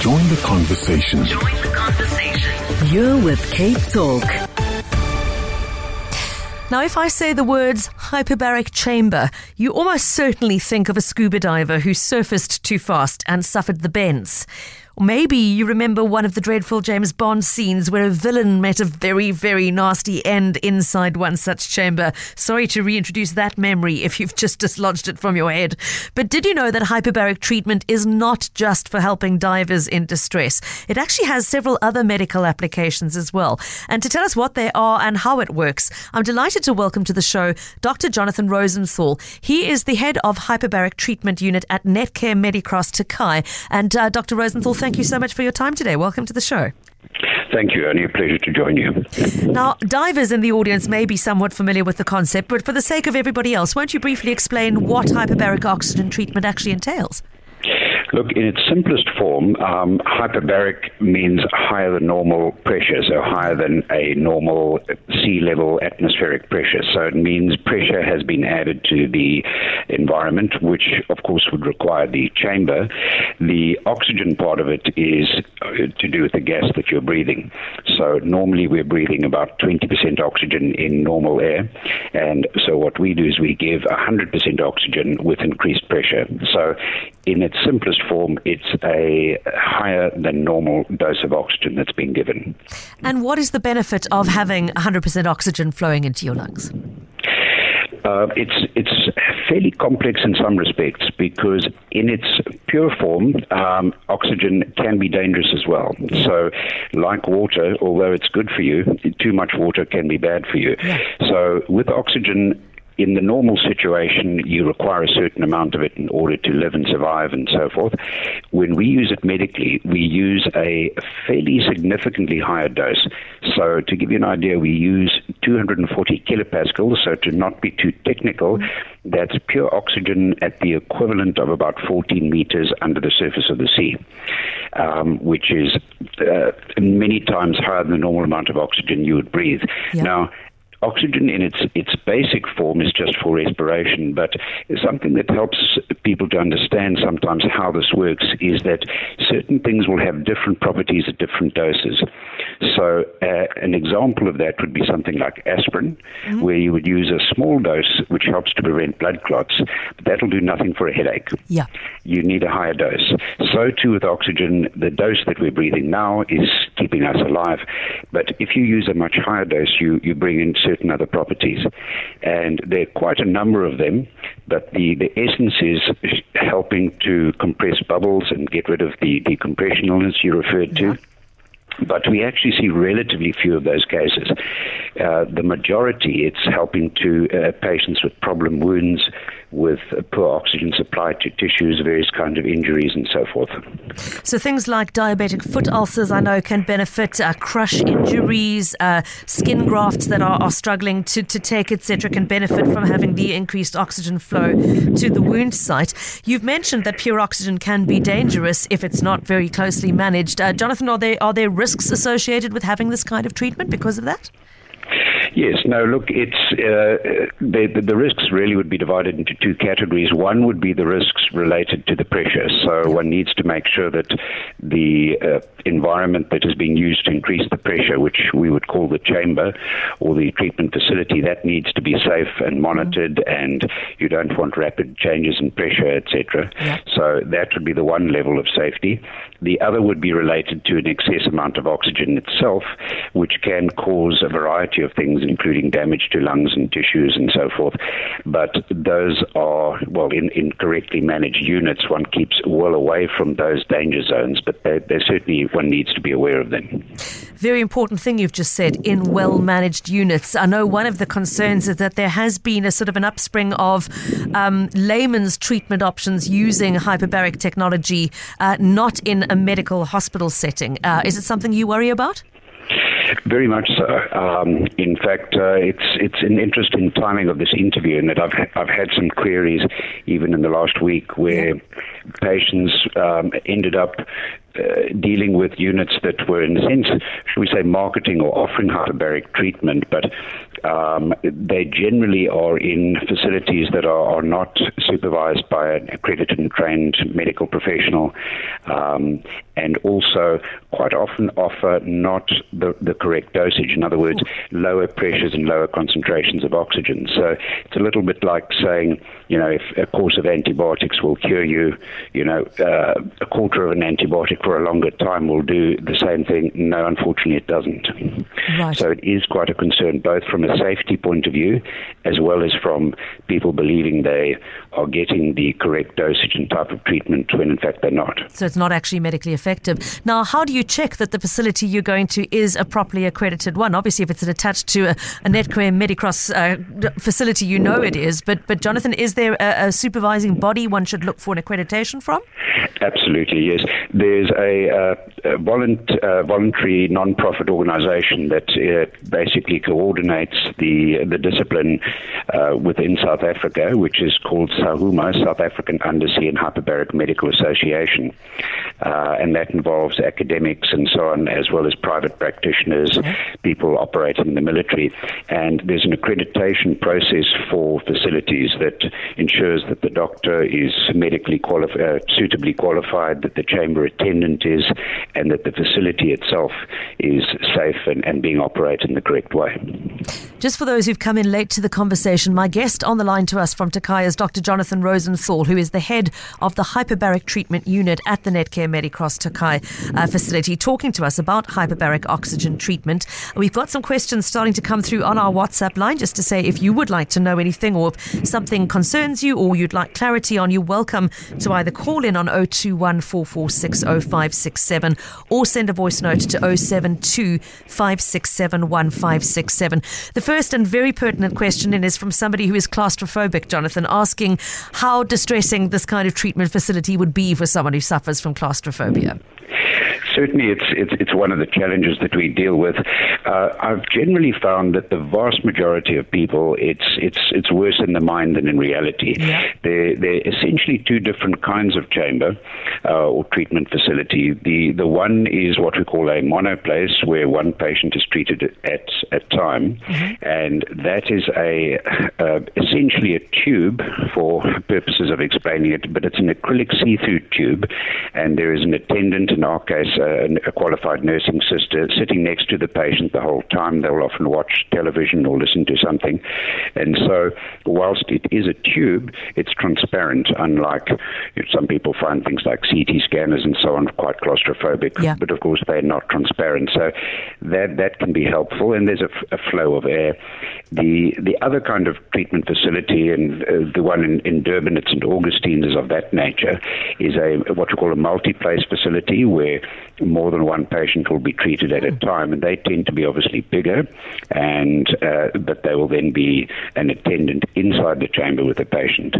Join the conversation. Join the conversation. You're with Cape Talk. Now, if I say the words hyperbaric chamber, you almost certainly think of a scuba diver who surfaced too fast and suffered the bends. Maybe you remember one of the dreadful James Bond scenes where a villain met a very, very nasty end inside one such chamber. Sorry to reintroduce that memory if you've just dislodged it from your head. But did you know that hyperbaric treatment is not just for helping divers in distress? It actually has several other medical applications as well. And to tell us what they are and how it works, I'm delighted to welcome to the show Dr. Jonathan Rosenthal. He is the head of hyperbaric treatment unit at Netcare Medicross Tokai. And uh, Dr. Rosenthal, thank you so much for your time today. Welcome to the show. Thank you. Only a pleasure to join you. Now, divers in the audience may be somewhat familiar with the concept, but for the sake of everybody else, won't you briefly explain what hyperbaric oxygen treatment actually entails? Look, in its simplest form, um, hyperbaric means higher than normal pressure, so higher than a normal sea level atmospheric pressure. So it means pressure has been added to the environment, which of course would require the chamber. The oxygen part of it is uh, to do with the gas that you're breathing. So normally we're breathing about 20% oxygen in normal air, and so what we do is we give 100% oxygen with increased pressure. So in its simplest form, it's a higher than normal dose of oxygen that's being given. And what is the benefit of having 100% oxygen flowing into your lungs? Uh, it's it's fairly complex in some respects because in its pure form, um, oxygen can be dangerous as well. So, like water, although it's good for you, too much water can be bad for you. So, with oxygen, in the normal situation, you require a certain amount of it in order to live and survive and so forth. When we use it medically, we use a fairly significantly higher dose. So, to give you an idea, we use 240 kilopascals. So, to not be too technical, that's pure oxygen at the equivalent of about 14 meters under the surface of the sea, um, which is uh, many times higher than the normal amount of oxygen you would breathe. Yeah. Now, Oxygen in its its basic form is just for respiration, but something that helps people to understand sometimes how this works is that certain things will have different properties at different doses. So, uh, an example of that would be something like aspirin, where you would use a small dose which helps to prevent blood clots, but that'll do nothing for a headache. Yeah. You need a higher dose. So, too, with oxygen, the dose that we're breathing now is keeping us alive. But if you use a much higher dose, you, you bring in certain other properties. And there are quite a number of them, but the, the essence is helping to compress bubbles and get rid of the decompression illness you referred to. But we actually see relatively few of those cases. Uh, the majority, it's helping to uh, patients with problem wounds, with poor oxygen supply to tissues, various kinds of injuries, and so forth. So things like diabetic foot ulcers, I know, can benefit. Uh, crush injuries, uh, skin grafts that are, are struggling to, to take, etc., can benefit from having the increased oxygen flow to the wound site. You've mentioned that pure oxygen can be dangerous if it's not very closely managed. Uh, Jonathan, are there are there risks associated with having this kind of treatment because of that? Yes. No. Look, it's uh, the, the the risks really would be divided into two categories. One would be the risks related to the pressure. So one needs to make sure that the uh, environment that is being used to increase the pressure, which we would call the chamber or the treatment facility, that needs to be safe and monitored, and you don't want rapid changes in pressure, etc. So that would be the one level of safety. The other would be related to an excess amount of oxygen itself, which can cause a variety of things, including damage to lungs and tissues and so forth. But those are, well, in, in correctly managed units, one keeps well away from those danger zones, but they, they certainly, one needs to be aware of them. Very important thing you've just said in well managed units. I know one of the concerns is that there has been a sort of an upspring of um, layman's treatment options using hyperbaric technology, uh, not in a medical hospital setting. Uh, is it something you worry about? Very much so. Um, in fact, uh, it's it's an interesting timing of this interview, in that I've I've had some queries even in the last week where patients um, ended up uh, dealing with units that were, in a sense, should we say, marketing or offering hyperbaric treatment, but Um, they generally are in facilities that are, are, not supervised by an accredited and trained medical professional, um, and also quite often offer not the, the correct dosage. In other words, lower pressures and lower concentrations of oxygen. So it's a little bit like saying, you know, if a course of antibiotics will cure you, you know, uh, a quarter of an antibiotic for a longer time will do the same thing. No, unfortunately, it doesn't. Right. So it is quite a concern, both from a safety point of view as well as from people believing they are getting the correct dosage and type of treatment when in fact they're not. So it's not actually medically effective. Now, how do you check that the facility you're going to is a properly accredited one? Obviously, if it's attached to a, a Netcare Medicross uh, facility, you know it is. But, but Jonathan, is there a, a supervising body one should look for an accreditation from? Absolutely, yes. There's a, uh, a volunt, uh, voluntary non-profit organisation that uh, basically coordinates the the discipline uh, within South Africa, which is called SAHUMA, South African Undersea and Hyperbaric Medical Association, uh, and that involves academics and so on, as well as private practitioners, people operating in the military. And there's an accreditation process for facilities that ensures that the doctor is medically qualified, uh, suitably qualified, that the chamber attendant is, and that the facility itself is safe and, and being operated in the correct way. Just for those who've come in late to the conversation, my guest on the line to us from Tokai is Dr. Jonathan Rosenthal, who is the head of the hyperbaric treatment unit at the Netcare Medicross Tokai uh, facility, talking to us about hyperbaric oxygen treatment. We've got some questions starting to come through on our WhatsApp line just to say if you would like to know anything or if something concerns you or you'd like clarity on, you're welcome to either call in on 021 0567 or send a voice note to 072 567 1567. The first and very pertinent question in is from somebody who is claustrophobic, Jonathan, asking how distressing this kind of treatment facility would be for someone who suffers from claustrophobia certainly it's, it's, it's one of the challenges that we deal with. Uh, I've generally found that the vast majority of people, it's it's it's worse in the mind than in reality. Yeah. They're, they're essentially two different kinds of chamber uh, or treatment facility. The the one is what we call a monoplace, where one patient is treated at at time, mm-hmm. and that is a uh, essentially a tube for purposes of explaining it, but it's an acrylic see-through tube, and there is an attendant, in our case, a qualified nursing sister sitting next to the patient the whole time. They'll often watch television or listen to something. And so, whilst it is a tube, it's transparent, unlike you know, some people find things like CT scanners and so on quite claustrophobic. Yeah. But of course, they're not transparent. So, that, that can be helpful. And there's a, a flow of air. The, the other kind of treatment facility, and uh, the one in, in Durban at St. Augustine, is of that nature, is a what we call a multi-place facility where more than one patient will be treated at a time, and they tend to be obviously bigger, and uh, but they will then be an attendant inside the chamber with the patient.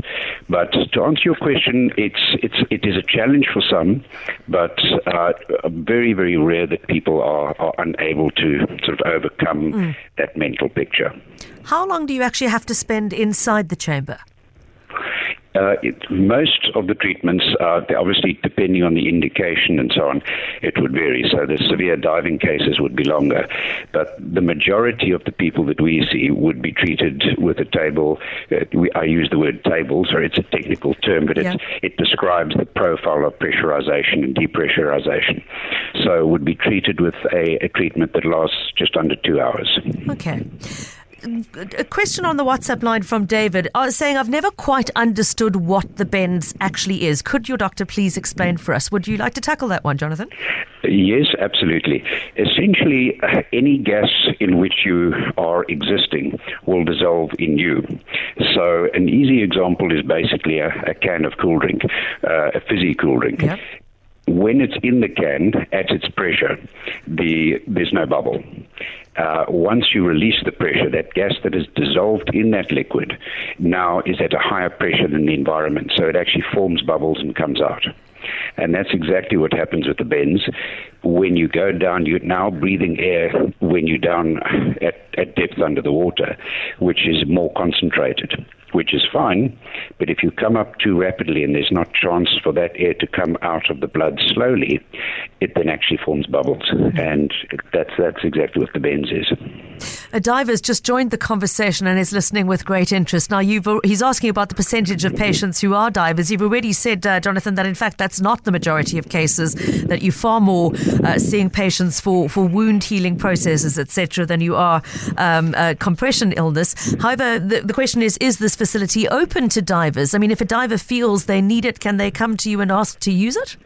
But to answer your question, it's it's it is a challenge for some, but uh, very very rare that people are, are unable to sort of overcome mm. that mental picture. How long do you actually have to spend inside the chamber? Uh, it, most of the treatments, uh, obviously depending on the indication and so on, it would vary. So the severe diving cases would be longer, but the majority of the people that we see would be treated with a table. Uh, we, I use the word table, so it's a technical term, but yeah. it describes the profile of pressurization and depressurization. So would be treated with a, a treatment that lasts just under two hours. Okay a question on the WhatsApp line from David uh, saying, I've never quite understood what the bends actually is. Could your doctor please explain for us? Would you like to tackle that one, Jonathan? Yes, absolutely. Essentially, any gas in which you are existing will dissolve in you. So, an easy example is basically a, a can of cool drink, uh, a fizzy cool drink. Yep when it's in the can at its pressure, the, there's no bubble. Uh, once you release the pressure, that gas that is dissolved in that liquid now is at a higher pressure than the environment. So it actually forms bubbles and comes out. And that's exactly what happens with the bends. When you go down, you're now breathing air when you're down at, at depth under the water, which is more concentrated which is fine. But if you come up too rapidly and there's not chance for that air to come out of the blood slowly, it then actually forms bubbles, and that's that's exactly what the bends is. A diver's just joined the conversation and is listening with great interest. Now, you've, he's asking about the percentage of patients who are divers. You've already said, uh, Jonathan, that in fact that's not the majority of cases, that you're far more uh, seeing patients for, for wound healing processes, etc., than you are um, uh, compression illness. However, the, the question is is this facility open to divers? I mean, if a diver feels they need it, can they come to you and ask to use it?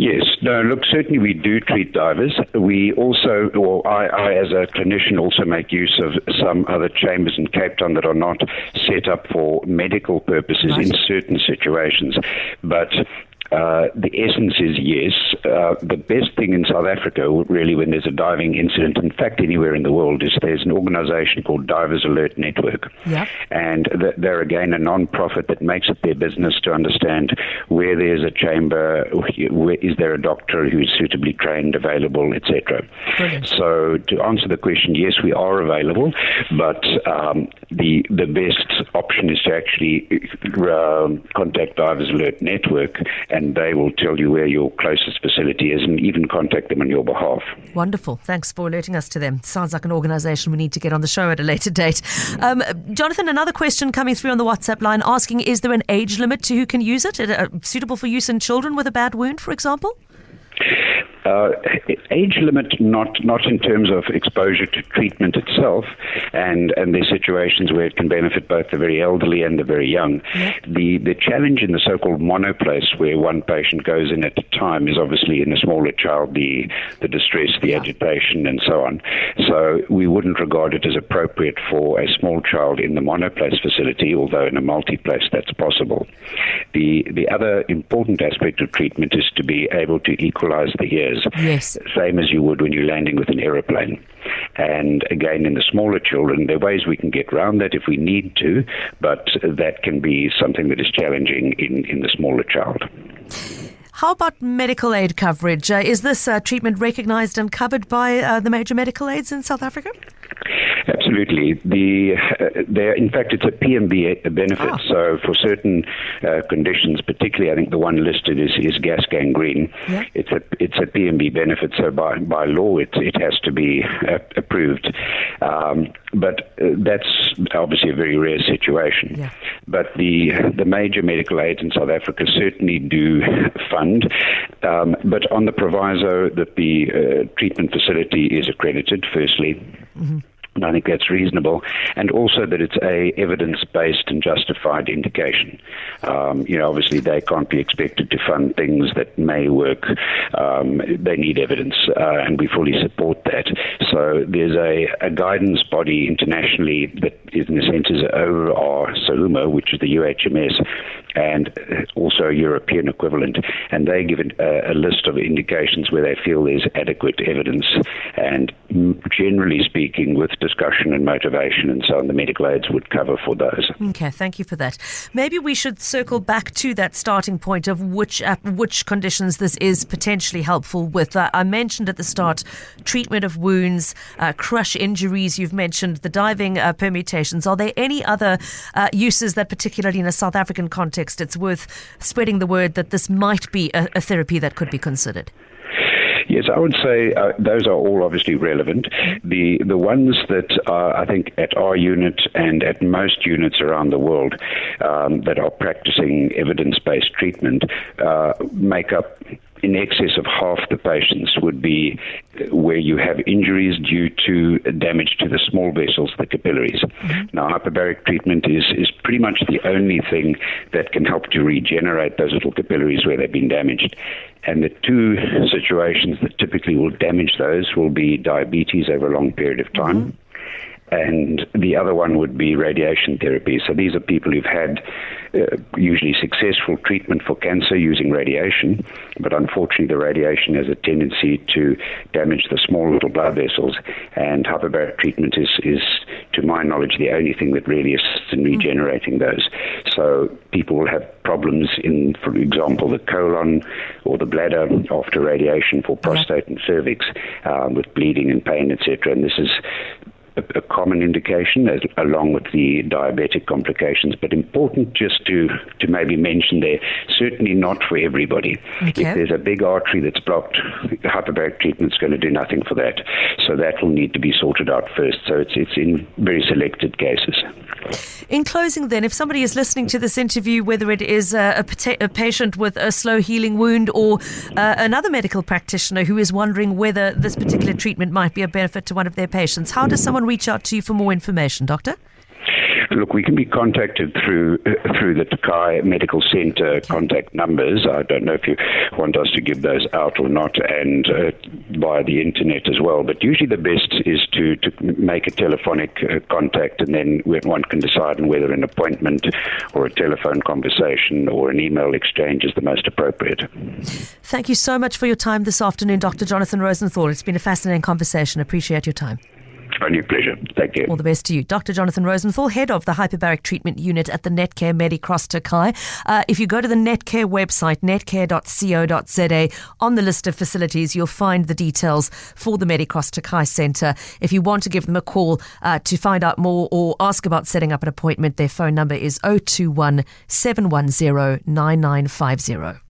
Yes, no, look, certainly we do treat divers. We also, or I, I, as a clinician also make use of some other chambers in Cape Town that are not set up for medical purposes in certain situations. But uh, the essence is yes. Uh, the best thing in South Africa, really, when there's a diving incident, in fact, anywhere in the world, is there's an organization called Divers Alert Network. Yeah. And they're, again, a non profit that makes it their business to understand where there's a chamber, where, is there a doctor who's suitably trained, available, etc. So, to answer the question, yes, we are available, but um, the, the best option is to actually uh, contact Divers Alert Network and they will tell you where your closest facility is and even contact them on your behalf. Wonderful. Thanks for alerting us to them. Sounds like an organisation we need to get on the show at a later date. Um, Jonathan, another question coming through on the WhatsApp line asking Is there an age limit to who can use it? Uh, suitable for use in children with a bad wound, for example? Uh, age limit, not not in terms of exposure to treatment itself, and and there's situations where it can benefit both the very elderly and the very young. Yeah. The the challenge in the so-called monoplace, where one patient goes in at a time, is obviously in a smaller child the the distress, the yeah. agitation, and so on. So we wouldn't regard it as appropriate for a small child in the monoplace facility, although in a multiplace that's possible. The the other important aspect of treatment is to be able to equalize the ear Yes. Same as you would when you're landing with an aeroplane. And again, in the smaller children, there are ways we can get around that if we need to, but that can be something that is challenging in, in the smaller child. How about medical aid coverage? Uh, is this uh, treatment recognised and covered by uh, the major medical aids in South Africa? Absolutely. The uh, in fact, it's a PMB benefit. Ah. So for certain uh, conditions, particularly, I think the one listed is, is gas gangrene. Yeah. It's a it's a PMB benefit. So by by law, it it has to be uh, approved. Um, but uh, that's obviously a very rare situation. Yeah. But the the major medical aids in South Africa certainly do fund, um, but on the proviso that the uh, treatment facility is accredited. Firstly. Mm-hmm. And I think that's reasonable, and also that it's a evidence-based and justified indication. Um, you know, obviously they can't be expected to fund things that may work. Um, they need evidence, uh, and we fully support that. So there's a, a, guidance body internationally that, is, in a sense, is over our SAHUMA, which is the UHMS, and also a European equivalent, and they give a, a list of indications where they feel there's adequate evidence, and generally speaking, with discussion and motivation and so on, the medical aids would cover for those. Okay, thank you for that. Maybe we should circle back to that starting point of which uh, which conditions this is potentially helpful with. Uh, I mentioned at the start treatment of wounds, uh, crush injuries. You've mentioned the diving uh, permutations. Are there any other uh, uses that, particularly in a South African context, it's worth spreading the word that this might be a, a therapy that could be considered? Yes, I would say uh, those are all obviously relevant. The the ones that are, I think, at our unit and at most units around the world um, that are practicing evidence based treatment uh, make up in excess of half the patients would be where you have injuries due to damage to the small vessels, the capillaries. Mm-hmm. Now, hyperbaric treatment is, is pretty much the only thing that can help to regenerate those little capillaries where they've been damaged. And the two situations that typically will damage those will be diabetes over a long period of time. Mm-hmm and the other one would be radiation therapy. So these are people who've had uh, usually successful treatment for cancer using radiation, but unfortunately the radiation has a tendency to damage the small little blood vessels, and hyperbaric treatment is, is, to my knowledge, the only thing that really assists in regenerating those. So people will have problems in, for example, the colon or the bladder after radiation for prostate and cervix um, with bleeding and pain, etc. And this is a, a common indication as, along with the diabetic complications, but important just to, to maybe mention there, certainly not for everybody. Okay. If there's a big artery that's blocked, hyperbaric treatment's going to do nothing for that. So that will need to be sorted out first. So it's, it's in very selected cases. In closing, then, if somebody is listening to this interview, whether it is a, a, a patient with a slow healing wound or uh, another medical practitioner who is wondering whether this particular treatment might be a benefit to one of their patients, how does someone reach out to you for more information, Doctor? Look, we can be contacted through uh, through the Tokai Medical Centre contact numbers. I don't know if you want us to give those out or not, and uh, via the internet as well. But usually the best is to, to make a telephonic uh, contact, and then one can decide on whether an appointment or a telephone conversation or an email exchange is the most appropriate. Thank you so much for your time this afternoon, Dr. Jonathan Rosenthal. It's been a fascinating conversation. Appreciate your time. Only a pleasure. Thank you. All the best to you. Dr. Jonathan Rosenthal, head of the hyperbaric treatment unit at the Netcare Medicross Tokai. Uh, if you go to the Netcare website, netcare.co.za, on the list of facilities, you'll find the details for the Medicross Tokai Centre. If you want to give them a call uh, to find out more or ask about setting up an appointment, their phone number is 021 710 9950.